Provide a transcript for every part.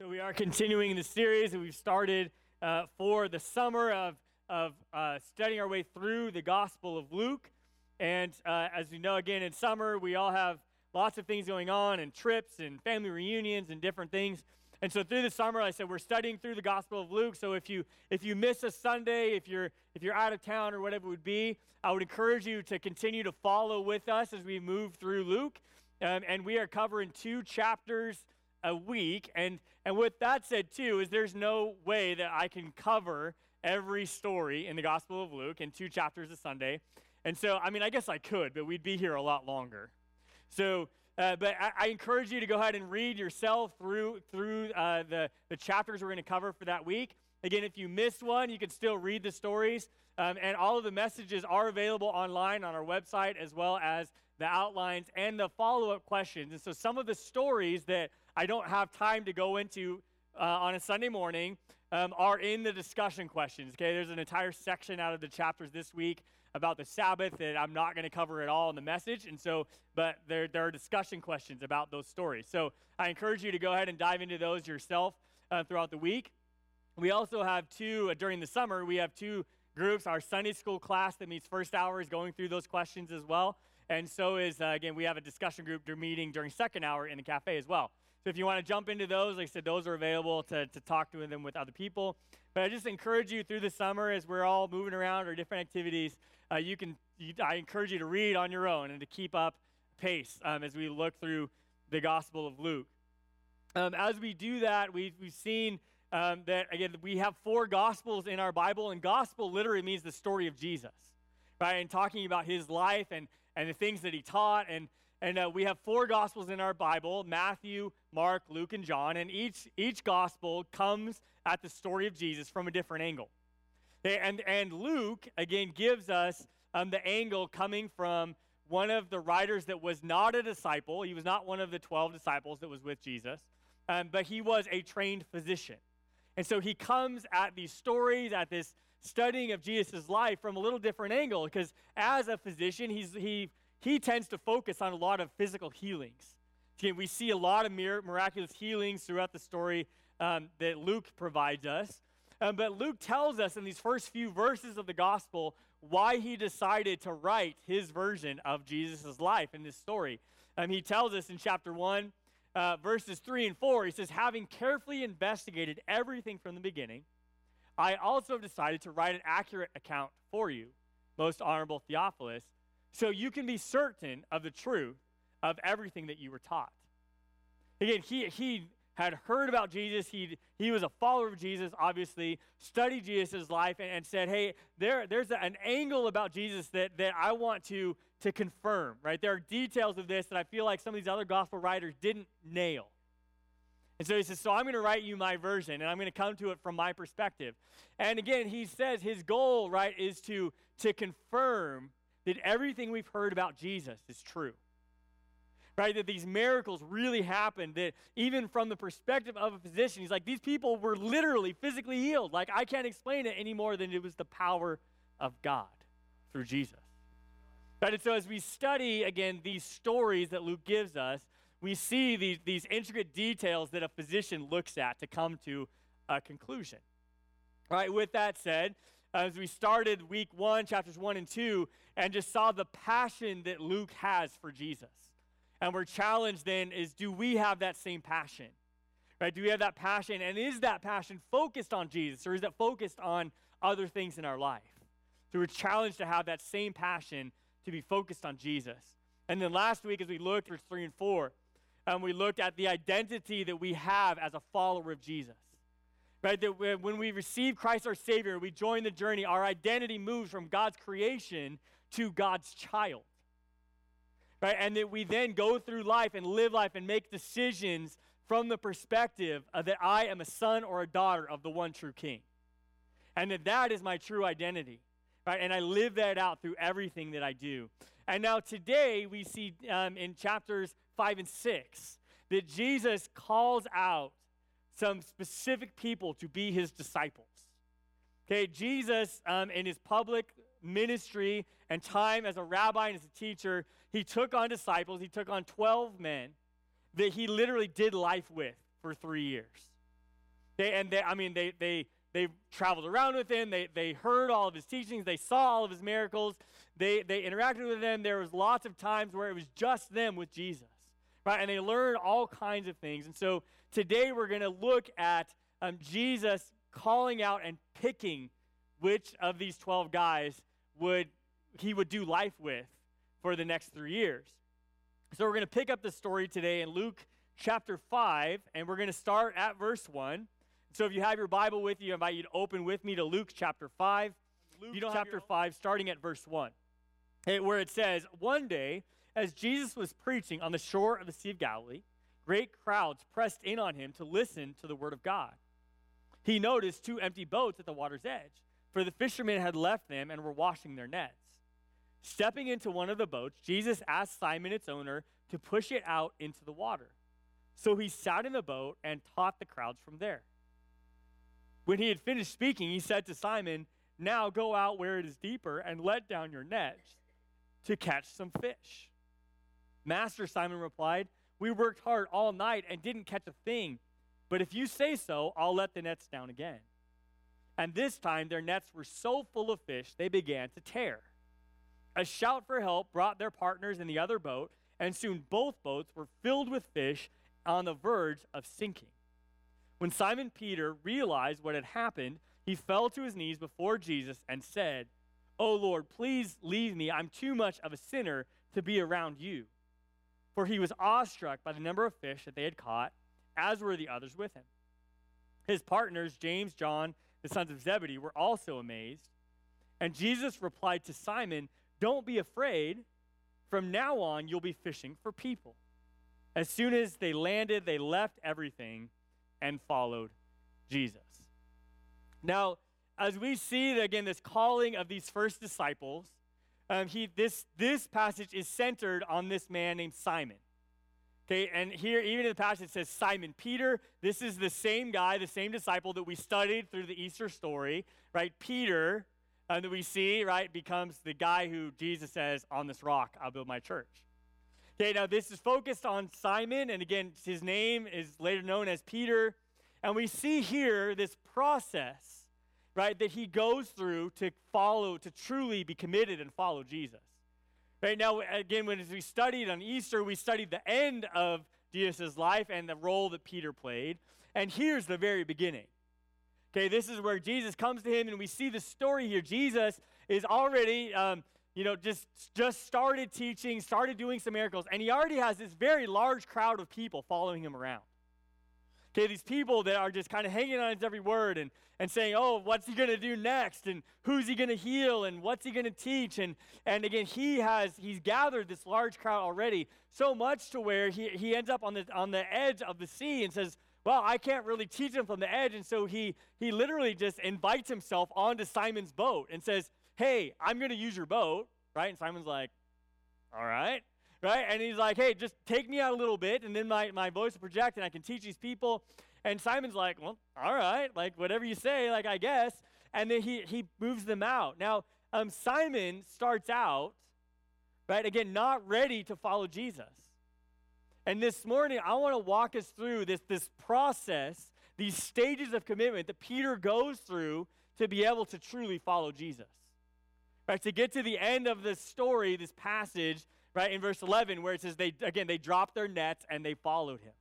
So we are continuing the series that we've started uh, for the summer of, of uh, studying our way through the Gospel of Luke. And uh, as you know, again, in summer, we all have lots of things going on and trips and family reunions and different things. And so through the summer, like I said we're studying through the Gospel of Luke. So if you if you miss a Sunday, if you're if you're out of town or whatever it would be, I would encourage you to continue to follow with us as we move through Luke. Um, and we are covering two chapters a week. And, and with that said, too, is there's no way that I can cover every story in the Gospel of Luke in two chapters a Sunday. And so, I mean, I guess I could, but we'd be here a lot longer. So, uh, but I, I, encourage you to go ahead and read yourself through through uh, the, the chapters we're going to cover for that week. Again, if you missed one, you can still read the stories. Um, and all of the messages are available online on our website, as well as the outlines and the follow up questions. And so, some of the stories that I don't have time to go into uh, on a Sunday morning um, are in the discussion questions. Okay, there's an entire section out of the chapters this week about the Sabbath that I'm not going to cover at all in the message. And so, but there, there are discussion questions about those stories. So I encourage you to go ahead and dive into those yourself uh, throughout the week. We also have two, uh, during the summer, we have two groups. Our Sunday school class that meets first hour is going through those questions as well. And so is, uh, again, we have a discussion group meeting during second hour in the cafe as well. So if you want to jump into those, like I said, those are available to, to talk to them with other people. But I just encourage you through the summer as we're all moving around or different activities, uh, you can, you, I encourage you to read on your own and to keep up pace um, as we look through the Gospel of Luke. Um, as we do that, we've, we've seen um, that, again, we have four Gospels in our Bible, and Gospel literally means the story of Jesus, right? And talking about his life and, and the things that he taught and and uh, we have four gospels in our Bible Matthew, Mark, Luke, and John. And each, each gospel comes at the story of Jesus from a different angle. And, and Luke, again, gives us um, the angle coming from one of the writers that was not a disciple. He was not one of the 12 disciples that was with Jesus, um, but he was a trained physician. And so he comes at these stories, at this studying of Jesus' life from a little different angle because as a physician, he's, he he tends to focus on a lot of physical healings. We see a lot of miraculous healings throughout the story um, that Luke provides us. Um, but Luke tells us in these first few verses of the gospel why he decided to write his version of Jesus' life in this story. Um, he tells us in chapter 1, uh, verses 3 and 4, he says, Having carefully investigated everything from the beginning, I also have decided to write an accurate account for you, most honorable Theophilus so you can be certain of the truth of everything that you were taught. Again, he, he had heard about Jesus. He, he was a follower of Jesus, obviously, studied Jesus' life, and, and said, hey, there, there's a, an angle about Jesus that, that I want to, to confirm, right? There are details of this that I feel like some of these other gospel writers didn't nail. And so he says, So I'm going to write you my version, and I'm going to come to it from my perspective. And again, he says his goal, right, is to, to confirm that everything we've heard about Jesus is true. Right? That these miracles really happened, that even from the perspective of a physician, he's like, these people were literally physically healed. Like, I can't explain it any more than it was the power of God through Jesus. Right? And so, as we study, again, these stories that Luke gives us, we see these, these intricate details that a physician looks at to come to a conclusion. Right, with that said, as we started week one, chapters one and two, and just saw the passion that Luke has for Jesus. And we're challenged then is do we have that same passion? Right? Do we have that passion? And is that passion focused on Jesus or is it focused on other things in our life? So we're challenged to have that same passion to be focused on Jesus. And then last week, as we looked, verse 3 and 4, um, we looked at the identity that we have as a follower of Jesus. Right? That when we receive Christ our Savior, we join the journey, our identity moves from God's creation to God's child. Right? And that we then go through life and live life and make decisions from the perspective that I am a son or a daughter of the one true King. And that that is my true identity. Right? And I live that out through everything that I do. And now today we see um, in chapters 5 and 6 that Jesus calls out some specific people to be his disciples. Okay, Jesus, um, in his public ministry and time as a rabbi and as a teacher, he took on disciples. He took on 12 men that he literally did life with for three years. They, and they, I mean, they, they, they traveled around with him. They, they heard all of his teachings. They saw all of his miracles. They, they interacted with him. There was lots of times where it was just them with Jesus, right? And they learned all kinds of things. And so today we're going to look at um, Jesus calling out and picking which of these 12 guys would he would do life with for the next three years. So we're going to pick up the story today in Luke chapter 5, and we're going to start at verse 1. So if you have your Bible with you, I invite you to open with me to Luke chapter 5. Luke you don't chapter 5, starting at verse 1, where it says, One day, as Jesus was preaching on the shore of the Sea of Galilee, great crowds pressed in on him to listen to the word of God. He noticed two empty boats at the water's edge, for the fishermen had left them and were washing their nets. Stepping into one of the boats, Jesus asked Simon, its owner, to push it out into the water. So he sat in the boat and taught the crowds from there. When he had finished speaking, he said to Simon, Now go out where it is deeper and let down your nets to catch some fish. Master, Simon replied, We worked hard all night and didn't catch a thing. But if you say so, I'll let the nets down again. And this time their nets were so full of fish, they began to tear. A shout for help brought their partners in the other boat, and soon both boats were filled with fish on the verge of sinking. When Simon Peter realized what had happened, he fell to his knees before Jesus and said, Oh Lord, please leave me. I'm too much of a sinner to be around you. For he was awestruck by the number of fish that they had caught, as were the others with him. His partners, James, John, the sons of Zebedee, were also amazed. And Jesus replied to Simon, Don't be afraid. From now on, you'll be fishing for people. As soon as they landed, they left everything and followed Jesus. Now, as we see again this calling of these first disciples, um, he, this, this passage is centered on this man named Simon. Okay, and here, even in the passage, it says Simon Peter. This is the same guy, the same disciple that we studied through the Easter story, right? Peter, uh, that we see, right, becomes the guy who Jesus says, On this rock, I'll build my church. Okay, now this is focused on Simon, and again, his name is later known as Peter. And we see here this process, right, that he goes through to follow, to truly be committed and follow Jesus. Right now, again, when we studied on Easter, we studied the end of Jesus' life and the role that Peter played. And here's the very beginning. Okay, this is where Jesus comes to him, and we see the story here. Jesus is already, um, you know, just just started teaching, started doing some miracles, and he already has this very large crowd of people following him around. Okay, these people that are just kind of hanging on his every word and, and saying, oh, what's he going to do next? And who's he going to heal? And what's he going to teach? And, and again, he has, he's gathered this large crowd already, so much to where he, he ends up on the, on the edge of the sea and says, well, I can't really teach him from the edge. And so he, he literally just invites himself onto Simon's boat and says, hey, I'm going to use your boat, right? And Simon's like, all right right? And he's like, hey, just take me out a little bit, and then my, my voice will project, and I can teach these people. And Simon's like, well, all right, like whatever you say, like I guess. And then he, he moves them out. Now, um, Simon starts out, right, again, not ready to follow Jesus. And this morning, I want to walk us through this, this process, these stages of commitment that Peter goes through to be able to truly follow Jesus. Right, to get to the end of this story, this passage, right, in verse 11, where it says, they, again, they dropped their nets and they followed him.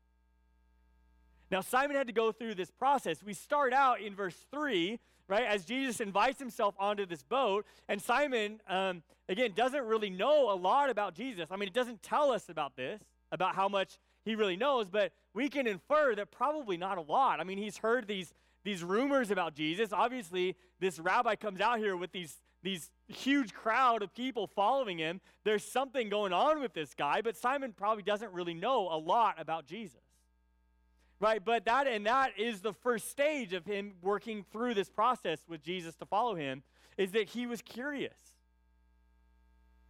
Now, Simon had to go through this process. We start out in verse 3, right, as Jesus invites himself onto this boat, and Simon, um, again, doesn't really know a lot about Jesus. I mean, it doesn't tell us about this, about how much he really knows, but we can infer that probably not a lot. I mean, he's heard these, these rumors about Jesus. Obviously, this rabbi comes out here with these these huge crowd of people following him. There's something going on with this guy, but Simon probably doesn't really know a lot about Jesus. Right? But that and that is the first stage of him working through this process with Jesus to follow him is that he was curious.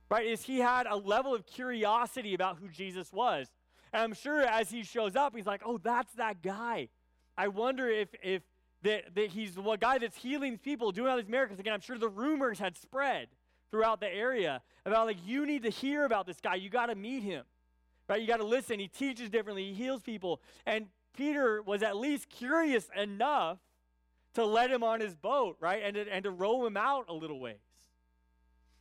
Right? Is he had a level of curiosity about who Jesus was. And I'm sure as he shows up, he's like, "Oh, that's that guy." I wonder if if that, that he's the guy that's healing people, doing all these miracles. Again, I'm sure the rumors had spread throughout the area about like you need to hear about this guy. You got to meet him. Right? You got to listen. He teaches differently. He heals people. And Peter was at least curious enough to let him on his boat, right? And to, and to row him out a little ways.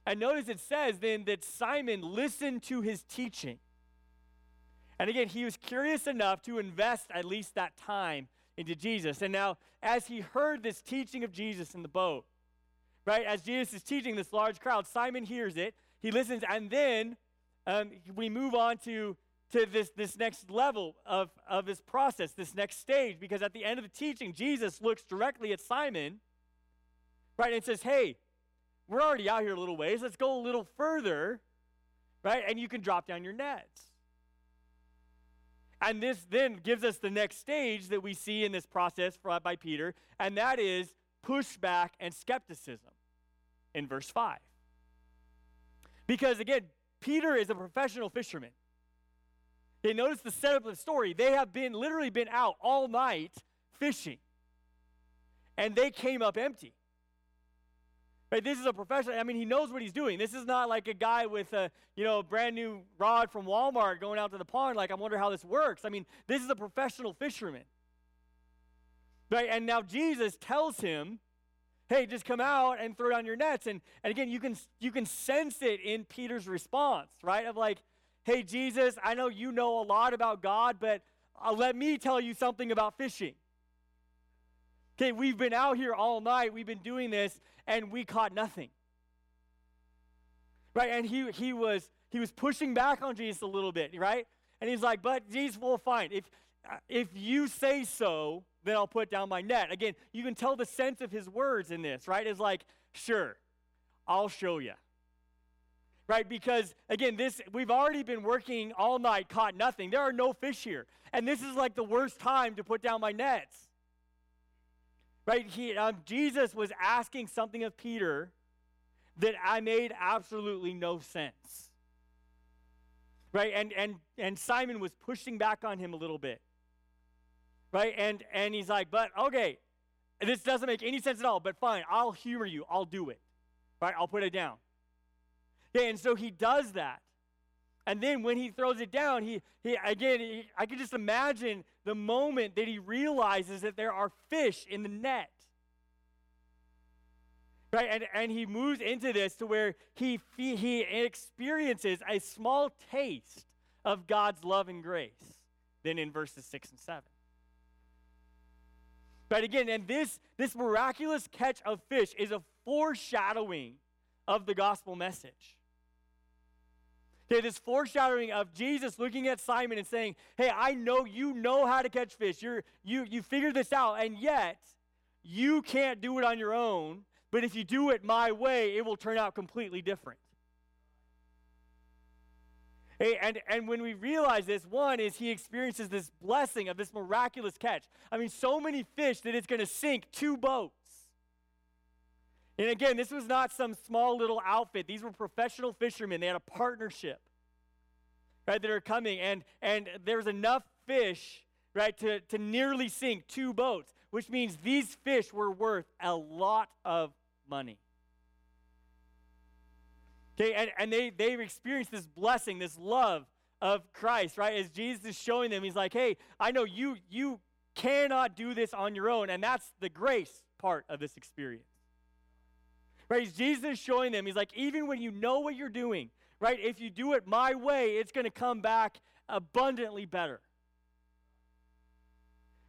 And notice it says then that Simon listened to his teaching. And again, he was curious enough to invest at least that time into Jesus. And now, as he heard this teaching of Jesus in the boat, right, as Jesus is teaching this large crowd, Simon hears it, he listens, and then um, we move on to, to this, this next level of, of this process, this next stage, because at the end of the teaching, Jesus looks directly at Simon, right, and says, Hey, we're already out here a little ways. Let's go a little further, right? And you can drop down your nets. And this then gives us the next stage that we see in this process by Peter, and that is pushback and skepticism in verse 5. Because again, Peter is a professional fisherman. They notice the setup of the story. They have been literally been out all night fishing. And they came up empty. Right, this is a professional. I mean, he knows what he's doing. This is not like a guy with a you know brand new rod from Walmart going out to the pond. Like, I wonder how this works. I mean, this is a professional fisherman. Right, and now Jesus tells him, "Hey, just come out and throw down your nets." And and again, you can you can sense it in Peter's response, right? Of like, "Hey, Jesus, I know you know a lot about God, but uh, let me tell you something about fishing." Okay, we've been out here all night. We've been doing this, and we caught nothing. Right? And he he was he was pushing back on Jesus a little bit, right? And he's like, "But Jesus, will fine. If if you say so, then I'll put down my net." Again, you can tell the sense of his words in this, right? Is like, "Sure, I'll show you." Right? Because again, this we've already been working all night, caught nothing. There are no fish here, and this is like the worst time to put down my nets. Right? He, um, Jesus was asking something of Peter that I made absolutely no sense. Right? And and and Simon was pushing back on him a little bit. Right? And and he's like, "But okay, this doesn't make any sense at all, but fine, I'll humor you. I'll do it. Right? I'll put it down." Okay, and so he does that. And then when he throws it down, he, he again, he, I can just imagine the moment that he realizes that there are fish in the net. Right? And, and he moves into this to where he, he experiences a small taste of God's love and grace then in verses 6 and 7. But again, and this, this miraculous catch of fish is a foreshadowing of the gospel message. Okay, this foreshadowing of Jesus looking at Simon and saying, Hey, I know you know how to catch fish. You're, you, you figured this out, and yet you can't do it on your own. But if you do it my way, it will turn out completely different. Hey, and, and when we realize this, one is he experiences this blessing of this miraculous catch. I mean, so many fish that it's going to sink two boats. And again, this was not some small little outfit. These were professional fishermen. They had a partnership, right, that are coming. And, and there's enough fish, right, to, to nearly sink two boats, which means these fish were worth a lot of money. Okay, and, and they, they've experienced this blessing, this love of Christ, right? As Jesus is showing them, he's like, hey, I know you, you cannot do this on your own. And that's the grace part of this experience. Right? Jesus is showing them, he's like, even when you know what you're doing, right? If you do it my way, it's going to come back abundantly better.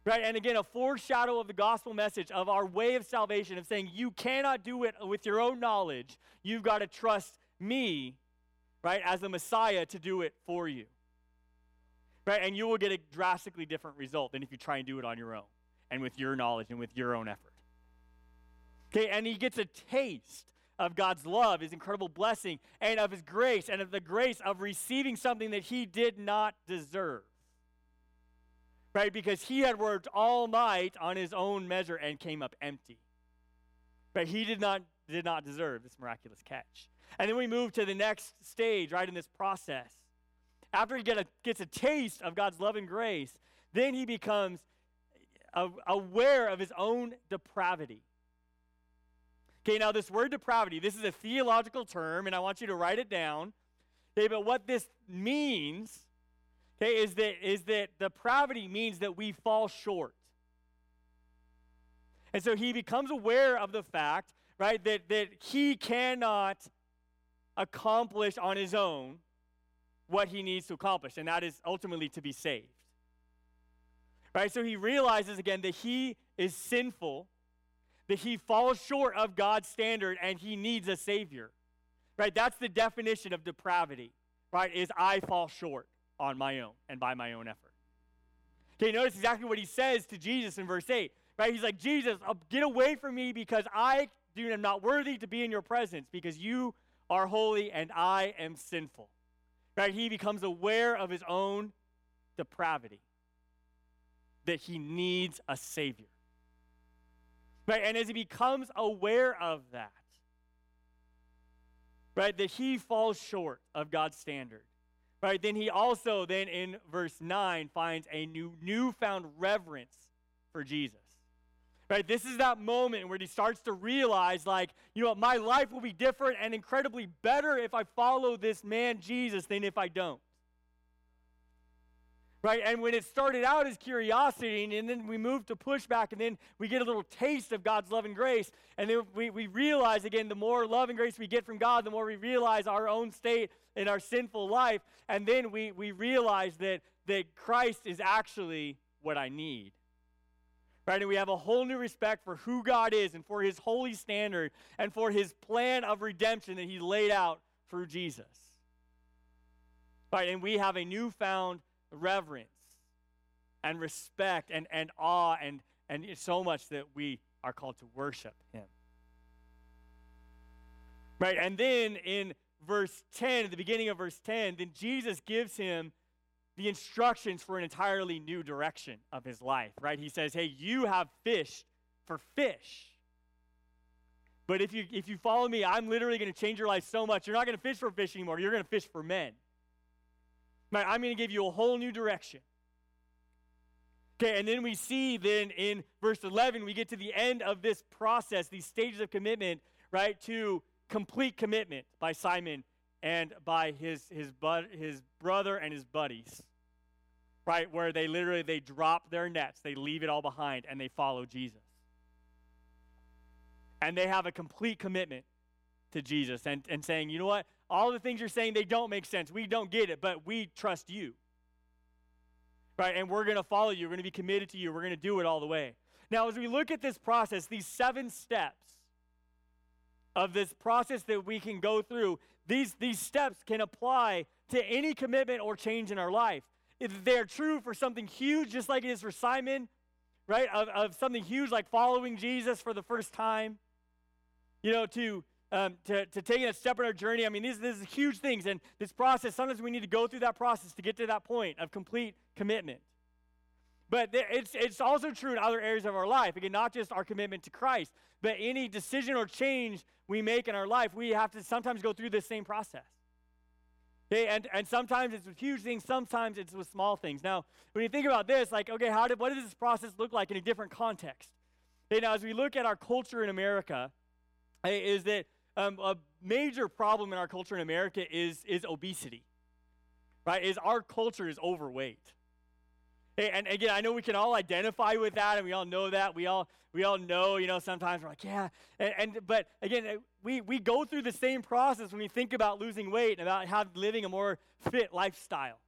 Right? And again, a foreshadow of the gospel message of our way of salvation, of saying you cannot do it with your own knowledge. You've got to trust me, right, as the Messiah to do it for you. Right? And you will get a drastically different result than if you try and do it on your own and with your knowledge and with your own effort. Okay, and he gets a taste of God's love, his incredible blessing, and of his grace, and of the grace of receiving something that he did not deserve. Right? Because he had worked all night on his own measure and came up empty. But he did not did not deserve this miraculous catch. And then we move to the next stage, right, in this process. After he get a, gets a taste of God's love and grace, then he becomes aware of his own depravity. Okay, now this word depravity, this is a theological term, and I want you to write it down. Okay, but what this means okay, is that, is that depravity means that we fall short. And so he becomes aware of the fact, right, that, that he cannot accomplish on his own what he needs to accomplish, and that is ultimately to be saved. Right? So he realizes again that he is sinful, that he falls short of God's standard, and he needs a Savior. Right? That's the definition of depravity, right? Is I fall short on my own and by my own effort. Okay, notice exactly what he says to Jesus in verse 8. Right? He's like, Jesus, uh, get away from me because I do, am not worthy to be in your presence because you are holy and I am sinful. Right? He becomes aware of his own depravity, that he needs a Savior. Right? And as he becomes aware of that, right, that he falls short of God's standard, right, then he also then in verse 9 finds a new newfound reverence for Jesus. Right? This is that moment where he starts to realize, like, you know, my life will be different and incredibly better if I follow this man Jesus than if I don't. Right? And when it started out as curiosity, and then we move to pushback, and then we get a little taste of God's love and grace, and then we, we realize again, the more love and grace we get from God, the more we realize our own state in our sinful life, and then we, we realize that, that Christ is actually what I need. Right? And we have a whole new respect for who God is and for his holy standard and for his plan of redemption that he laid out through Jesus. Right? And we have a newfound reverence and respect and, and awe and, and so much that we are called to worship him. Right? And then in verse 10, at the beginning of verse 10, then Jesus gives him the instructions for an entirely new direction of his life, right? He says, Hey, you have fished for fish. But if you if you follow me, I'm literally going to change your life so much. You're not going to fish for fish anymore. You're going to fish for men. Right? I'm going to give you a whole new direction. Okay, and then we see then in verse 11, we get to the end of this process, these stages of commitment, right, to complete commitment by Simon and by his his bud, his brother and his buddies right where they literally they drop their nets they leave it all behind and they follow jesus and they have a complete commitment to jesus and, and saying you know what all the things you're saying they don't make sense. We don't get it but we trust you. Right? And we're going to follow you. We're going to be committed to you. We're going to do it all the way. Now as we look at this process these seven steps of this process that we can go through these, these steps can apply to any commitment or change in our life. If they're true for something huge, just like it is for Simon, right? Of, of something huge like following Jesus for the first time, you know, to, um, to, to taking a step in our journey. I mean, these, these are huge things. And this process, sometimes we need to go through that process to get to that point of complete commitment. But it's, it's also true in other areas of our life. Again, not just our commitment to Christ, but any decision or change we make in our life, we have to sometimes go through this same process. Okay, and, and sometimes it's with huge things, sometimes it's with small things. Now, when you think about this, like, okay, how did what does this process look like in a different context? Okay, now, as we look at our culture in America, is that um, a major problem in our culture in America is, is obesity, right? Is our culture is overweight. Hey, and again, I know we can all identify with that, and we all know that. We all we all know, you know, sometimes we're like, yeah. And, and but again, uh, we we go through the same process when we think about losing weight and about how living a more fit lifestyle.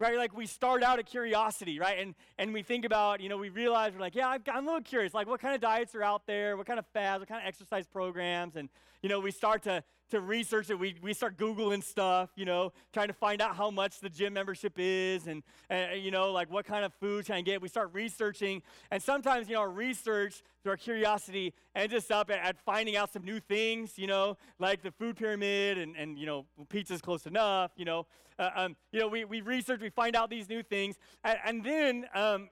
Right? Like we start out at curiosity, right? And and we think about, you know, we realize we're like, yeah, I'm a little curious. Like, what kind of diets are out there? What kind of fads? What kind of exercise programs? And you know, we start to to research it. We, we start Googling stuff, you know, trying to find out how much the gym membership is and, and, you know, like what kind of food can I get. We start researching. And sometimes, you know, our research through our curiosity ends us up at, at finding out some new things, you know, like the food pyramid and, and you know, pizza's close enough, you know. Uh, um, you know, we, we research, we find out these new things. And, and then um,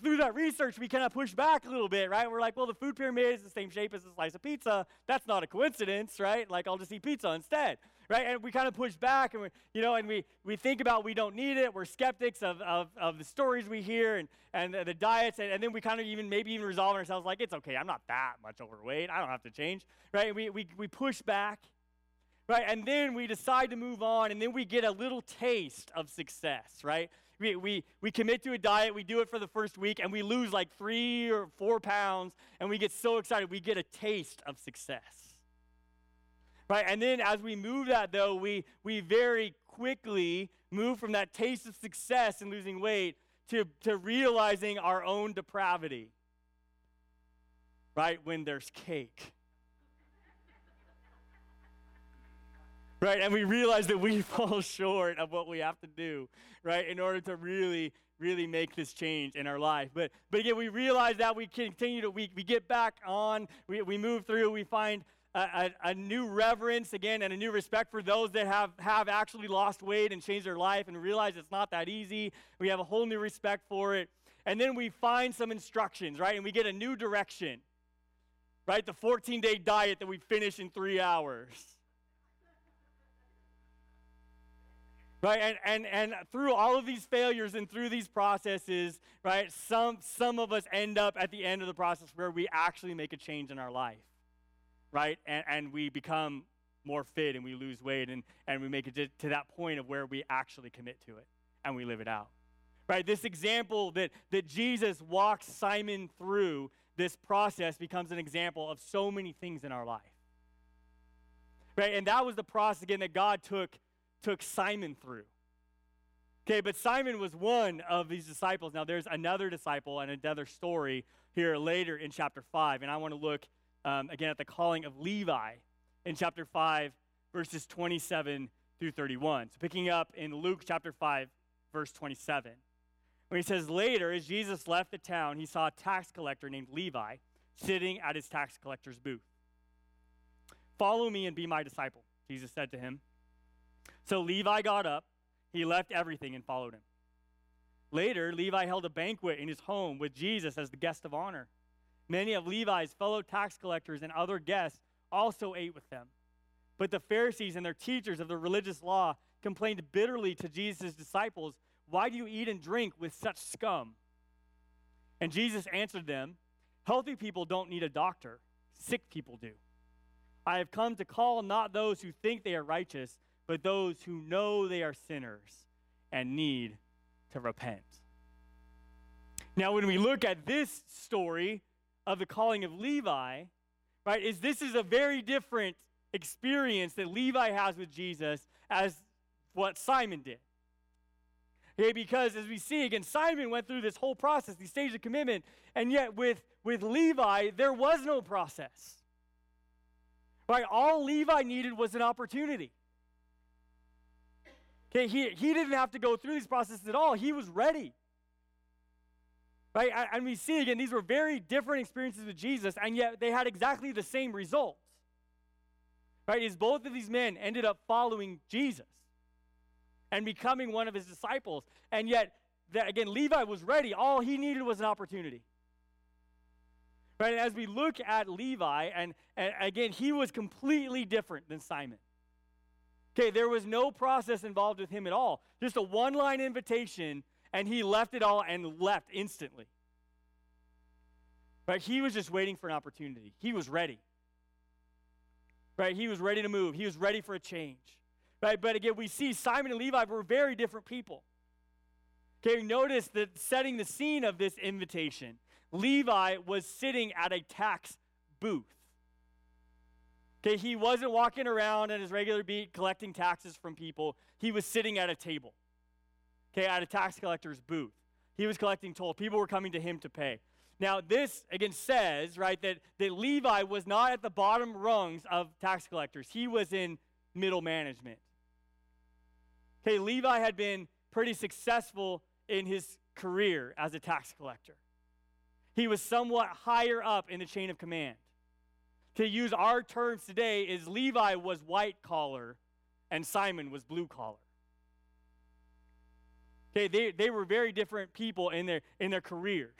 through that research, we kind of push back a little bit, right? We're like, well, the food pyramid is the same shape as a slice of pizza. That's not a coincidence, right? Like, I'll just eat pizza instead, right? And we kind of push back, and we, you know, and we, we think about we don't need it. We're skeptics of, of, of the stories we hear and, and the, the diets, and, and then we kind of even maybe even resolve ourselves like, it's okay, I'm not that much overweight. I don't have to change, right? And we, we, we push back, right? And then we decide to move on, and then we get a little taste of success, right? We, we, we commit to a diet, we do it for the first week, and we lose like three or four pounds, and we get so excited. We get a taste of success. Right? And then as we move that, though, we, we very quickly move from that taste of success and losing weight to, to realizing our own depravity. Right? When there's cake. right? And we realize that we fall short of what we have to do, right, in order to really, really make this change in our life. But, but again, we realize that we continue to, we, we get back on, we, we move through, we find a, a, a, new reverence again and a new respect for those that have, have actually lost weight and changed their life and realize it's not that easy. We have a whole new respect for it. And then we find some instructions, right? And we get a new direction, right? The 14 day diet that we finish in three hours right? And, and and through all of these failures and through these processes right some some of us end up at the end of the process where we actually make a change in our life right? And, and we become more fit and we lose weight and, and we make it to, to that point of where we actually commit to it and we live it out right? This example that that jesus walks simon through this process becomes an example of so many things in our life right? And that was the process again that god took took Simon through. Okay, but Simon was one of these disciples. Now, there's another disciple and another story here later in chapter 5. And I want to look um, again at the calling of Levi in chapter 5, verses 27 through 31. So, picking up in Luke chapter 5, verse 27. When he says, Later, as Jesus left the town, he saw a tax collector named Levi sitting at his tax collector's booth. Follow me and be my disciple, Jesus said to him. So Levi got up, he left everything and followed him. Later, Levi held a banquet in his home with Jesus as the guest of honor. Many of Levi's fellow tax collectors and other guests also ate with them. But the Pharisees and their teachers of the religious law complained bitterly to Jesus' disciples, Why do you eat and drink with such scum? And Jesus answered them, Healthy people don't need a doctor, sick people do. I have come to call not those who think they are righteous, but those who know they are sinners and need to repent. Now, when we look at this story of the calling of Levi, right, is this is a very different experience that Levi has with Jesus as what Simon did. Okay, because as we see again, Simon went through this whole process, these stages of commitment, and yet with, with Levi, there was no process. Right? All Levi needed was an opportunity. He, he didn't have to go through these processes at all. He was ready. Right? And we see again, these were very different experiences with Jesus, and yet they had exactly the same results. Right? Is both of these men ended up following Jesus and becoming one of his disciples. And yet, that, again, Levi was ready. All he needed was an opportunity. Right? And as we look at Levi, and, and again, he was completely different than Simon. Okay, there was no process involved with him at all. Just a one line invitation, and he left it all and left instantly. Right? He was just waiting for an opportunity. He was ready. Right? He was ready to move. He was ready for a change. Right? But again, we see Simon and Levi were very different people. Okay, notice that setting the scene of this invitation, Levi was sitting at a tax booth. Okay, he wasn't walking around at his regular beat collecting taxes from people. He was sitting at a table. Okay, at a tax collector's booth. He was collecting toll. People were coming to him to pay. Now, this again says, right, that, that Levi was not at the bottom rungs of tax collectors. He was in middle management. Okay, Levi had been pretty successful in his career as a tax collector. He was somewhat higher up in the chain of command to use our terms today, is Levi was white collar and Simon was blue collar. Okay, they, they were very different people in their in their careers.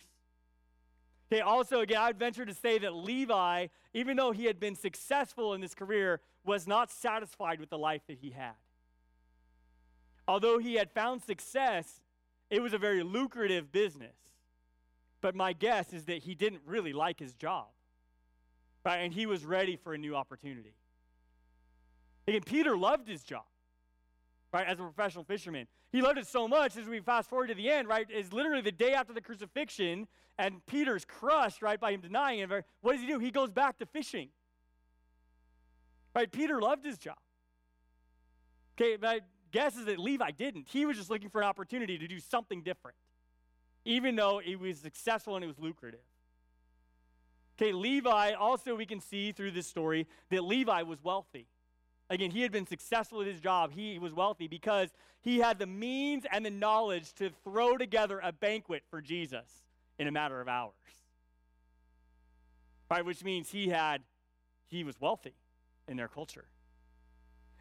Okay, also again, I'd venture to say that Levi, even though he had been successful in his career, was not satisfied with the life that he had. Although he had found success, it was a very lucrative business. But my guess is that he didn't really like his job. Right? And he was ready for a new opportunity. Again, Peter loved his job, right, as a professional fisherman. He loved it so much as we fast forward to the end, right, is literally the day after the crucifixion, and Peter's crushed, right, by him denying him. What does he do? He goes back to fishing. Right? Peter loved his job. Okay, my guess is that Levi didn't. He was just looking for an opportunity to do something different, even though it was successful and it was lucrative. Okay, Levi, also we can see through this story that Levi was wealthy. Again, he had been successful at his job. He was wealthy because he had the means and the knowledge to throw together a banquet for Jesus in a matter of hours. Right, which means he had he was wealthy in their culture.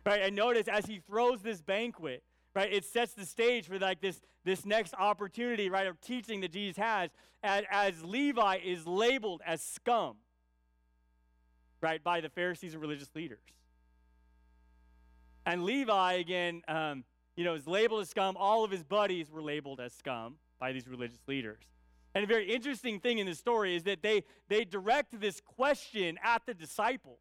Right, and notice as he throws this banquet, right, it sets the stage for like this this next opportunity, right, of teaching that Jesus has as, as Levi is labeled as scum, right, by the Pharisees and religious leaders. And Levi, again, um, you know, is labeled as scum. All of his buddies were labeled as scum by these religious leaders. And a very interesting thing in this story is that they, they direct this question at the disciples.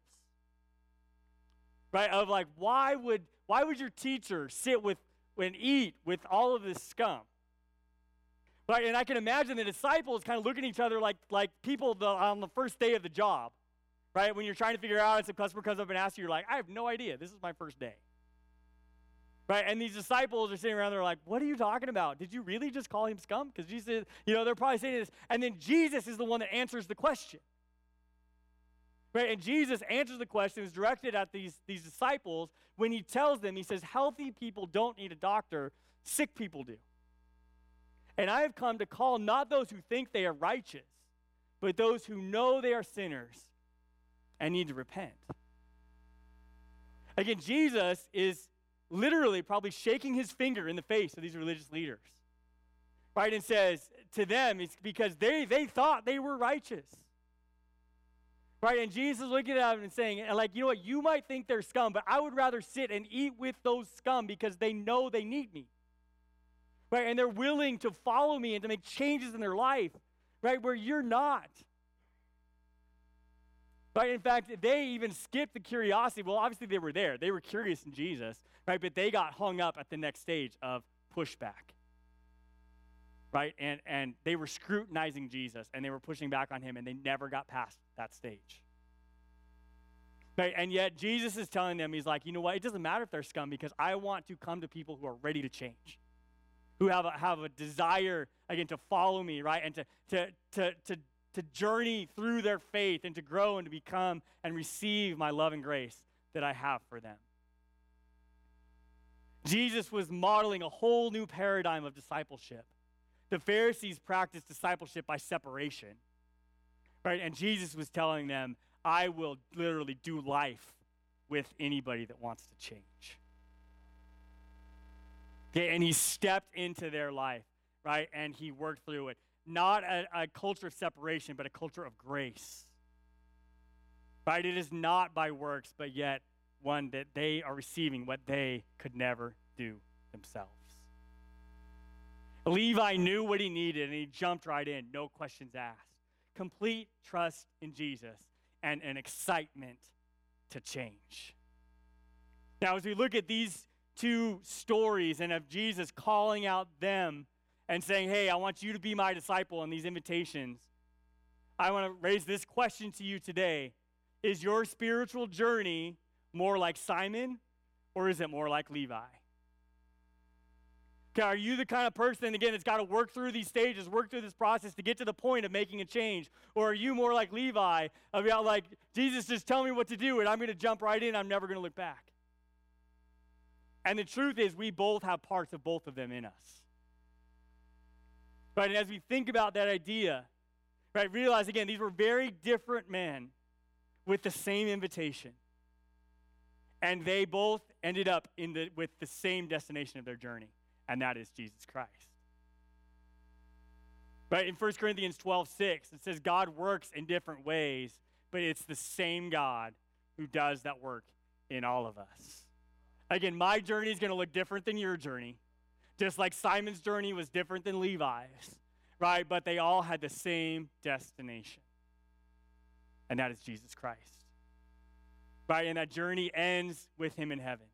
Right? Of like, why would why would your teacher sit with and eat with all of this scum? Right? And I can imagine the disciples kind of looking at each other like, like people the, on the first day of the job. Right? When you're trying to figure out, and some customer comes up and asks you, you're like, I have no idea. This is my first day. Right? And these disciples are sitting around there like, what are you talking about? Did you really just call him scum? Because Jesus, you know, they're probably saying this. And then Jesus is the one that answers the question. Right? And Jesus answers the question, is directed at these, these disciples when he tells them, he says, healthy people don't need a doctor, sick people do. And I have come to call not those who think they are righteous, but those who know they are sinners and need to repent. Again, Jesus is literally probably shaking his finger in the face of these religious leaders. Right? And says to them, it's because they, they thought they were righteous. Right? And Jesus looking at them and saying, like, you know what, you might think they're scum, but I would rather sit and eat with those scum because they know they need me. Right? And they're willing to follow me and to make changes in their life, right? Where you're not. Right? In fact, they even skipped the curiosity. Well, obviously they were there. They were curious in Jesus, right? But they got hung up at the next stage of pushback. Right? And and they were scrutinizing Jesus and they were pushing back on him and they never got past that stage. Right? And yet Jesus is telling them, he's like, you know what? It doesn't matter if they're scum because I want to come to people who are ready to change. Who have a, have a desire, again, to follow me, right? And to, to, to, to to journey through their faith and to grow and to become and receive my love and grace that I have for them. Jesus was modeling a whole new paradigm of discipleship. The Pharisees practiced discipleship by separation. Right? And Jesus was telling them, I will literally do life with anybody that wants to change. Okay, and he stepped into their life, right? And he worked through it not a, a culture of separation, but a culture of grace. Right? It is not by works, but yet one that they are receiving what they could never do themselves. Levi knew what he needed and he jumped right in, no questions asked. Complete trust in Jesus and an excitement to change. Now, as we look at these two stories and of Jesus calling out them and saying, Hey, I want you to be my disciple in these invitations, I want to raise this question to you today. Is your spiritual journey more like Simon or is it more like Levi? Are you the kind of person, again, that's got to work through these stages, work through this process to get to the point of making a change? Or are you more like Levi, about like, Jesus, just tell me what to do and I'm going to jump right in, I'm never going to look back? And the truth is, we both have parts of both of them in us. Right? And as we think about that idea, right, realize again, these were very different men with the same invitation. And they both ended up in the, with the same destination of their journey, and that is Jesus Christ. Right? In 1 Corinthians 12, 6, it says God works in different ways, but it's the same God who does that work in all of us. Again, my journey is going to look different than your journey. Just like Simon's journey was different than Levi's, right? But they all had the same destination, and that is Jesus Christ. Right? And that journey ends with him in heaven.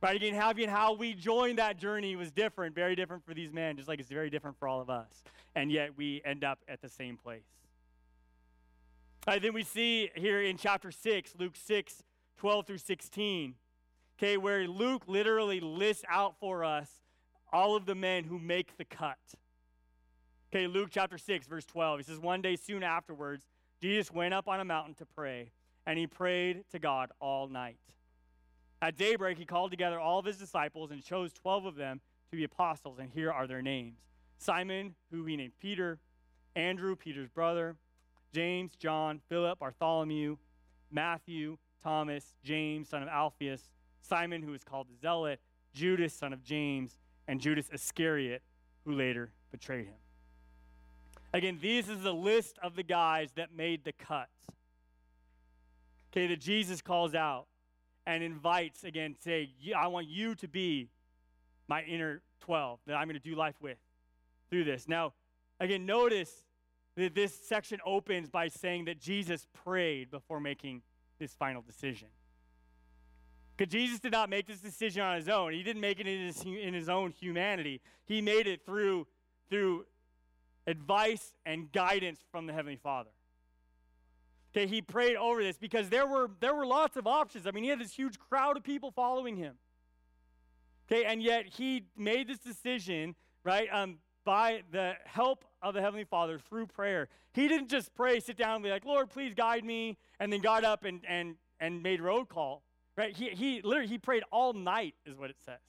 Right? Again, how, again, how we joined that journey was different, very different for these men, just like it's very different for all of us. And yet we end up at the same place. Right, then we see here in chapter 6, Luke 6, 12 through 16, okay, where Luke literally lists out for us all of the men who make the cut. Okay, Luke chapter 6, verse 12. He says, One day soon afterwards, Jesus went up on a mountain to pray, and he prayed to God all night. At daybreak, he called together all of his disciples and chose 12 of them to be apostles, and here are their names Simon, who he named Peter, Andrew, Peter's brother, James, John, Philip, Bartholomew, Matthew, Thomas, James, son of Alphaeus, Simon, who is called the Zealot, Judas, son of James, and Judas Iscariot, who later betrayed him. Again, this is the list of the guys that made the cut. Okay, that Jesus calls out and invites again, say, I want you to be my inner 12 that I'm going to do life with through this. Now, again, notice that this section opens by saying that Jesus prayed before making this final decision. Because Jesus did not make this decision on his own. He didn't make it in his, in his own humanity. He made it through, through advice and guidance from the Heavenly Father. Okay, he prayed over this because there were there were lots of options. I mean, he had this huge crowd of people following him. Okay, and yet he made this decision, right, um, by the help of the Heavenly Father through prayer. He didn't just pray, sit down and be like, Lord, please guide me, and then got up and and and made road call. Right? He he literally he prayed all night, is what it says.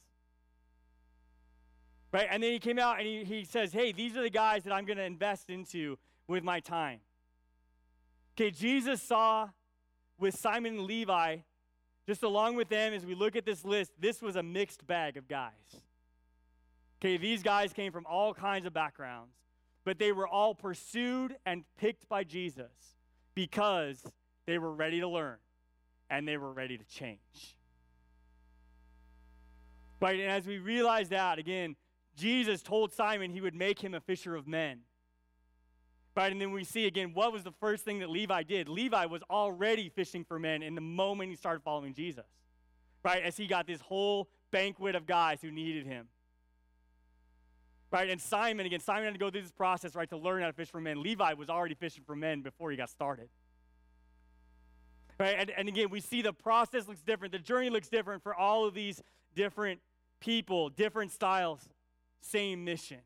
Right? And then he came out and he, he says, Hey, these are the guys that I'm going to invest into with my time. Okay, Jesus saw with Simon and Levi, just along with them, as we look at this list, this was a mixed bag of guys. Okay, these guys came from all kinds of backgrounds, but they were all pursued and picked by Jesus because they were ready to learn and they were ready to change. Right, and as we realize that, again, Jesus told Simon he would make him a fisher of men. Right, and then we see again what was the first thing that Levi did? Levi was already fishing for men in the moment he started following Jesus. Right, as he got this whole banquet of guys who needed him. Right, and Simon, again, Simon had to go through this process, right, to learn how to fish for men. Levi was already fishing for men before he got started. Right, and, and again, we see the process looks different, the journey looks different for all of these different people, different styles same mission.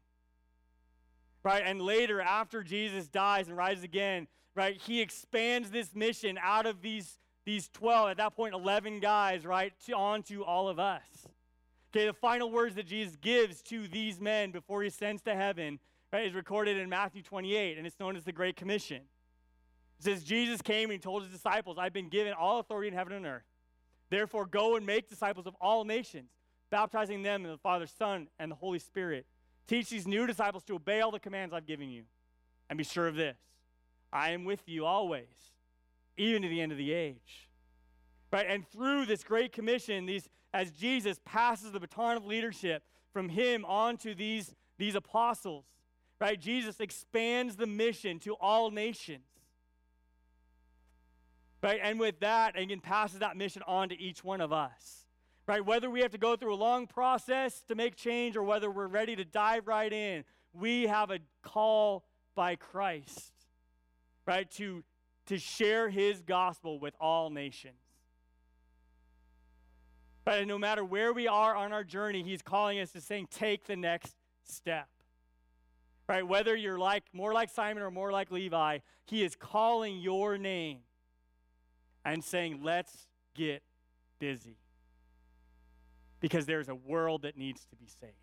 Right? And later, after Jesus dies and rises again, right, he expands this mission out of these, these 12, at that point, 11 guys, right, to, onto all of us. Okay, the final words that Jesus gives to these men before he ascends to heaven right, is recorded in Matthew 28, and it's known as the Great Commission. It says, Jesus came and told his disciples, I've been given all authority in heaven and earth. Therefore, go and make disciples of all nations baptizing them in the Father, Son, and the Holy Spirit. Teach these new disciples to obey all the commands I've given you. And be sure of this I am with you always, even to the end of the age. Right? And through this great commission, these as Jesus passes the baton of leadership from him on to these, these apostles, right? Jesus expands the mission to all nations. Right? And with that, again, passes that mission on to each one of us right? Whether we have to go through a long process to make change or whether we're ready to dive right in, we have a call by Christ, right? To, to share his gospel with all nations. Right? no matter where we are on our journey, he's calling us to saying, take the next step. Right? Whether you're like more like Simon or more like Levi, he is calling your name and saying, let's get busy because there's a world that needs to be saved.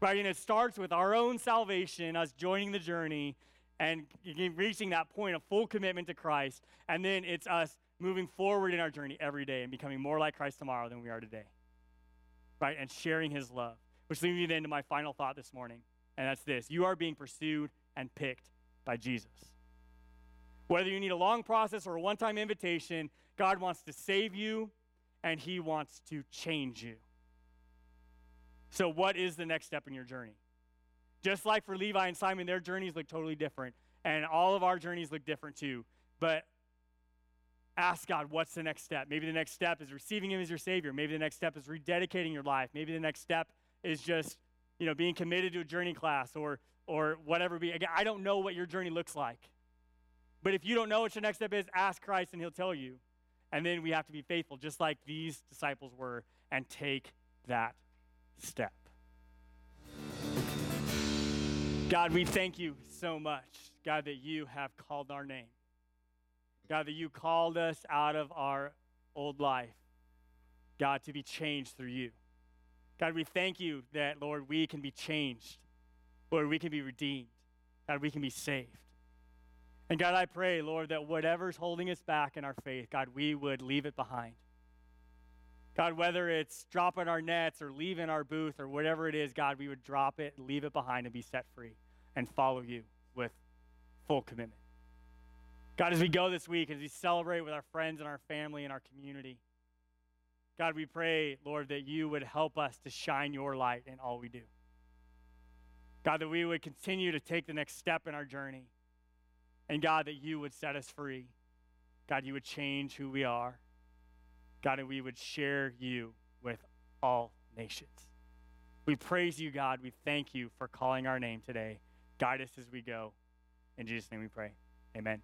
Right? And it starts with our own salvation, us joining the journey and reaching that point of full commitment to Christ. And then it's us moving forward in our journey every day and becoming more like Christ tomorrow than we are today. Right? And sharing his love. Which leads me then to my final thought this morning. And that's this you are being pursued and picked by Jesus. Whether you need a long process or a one time invitation, God wants to save you and He wants to change you. So, what is the next step in your journey? Just like for Levi and Simon, their journeys look totally different, and all of our journeys look different too. But ask God, what's the next step? Maybe the next step is receiving Him as your Savior. Maybe the next step is rededicating your life. Maybe the next step is just, you know, being committed to a journey class or or whatever be. Again, I don't know what your journey looks like. But if you don't know what your next step is, ask Christ and He'll tell you. And then we have to be faithful, just like these disciples were, and take that step. God, we thank you so much, God, that you have called our name. God, that you called us out of our old life, God, to be changed through you. God, we thank you that, Lord, we can be changed. Lord, we can be redeemed. God, we can be saved. And God, I pray, Lord, that whatever's holding us back in our faith, God, we would leave it behind. God, whether it's dropping our nets or leaving our booth or whatever it is, God, we would drop it, leave it behind, and be set free and follow you with full commitment. God, as we go this week, as we celebrate with our friends and our family and our community, God, we pray, Lord, that you would help us to shine your light in all we do. God, that we would continue to take the next step in our journey. And God, that you would set us free. God, you would change who we are. God, and we would share you with all nations. We praise you, God. We thank you for calling our name today. Guide us as we go. In Jesus' name we pray. Amen.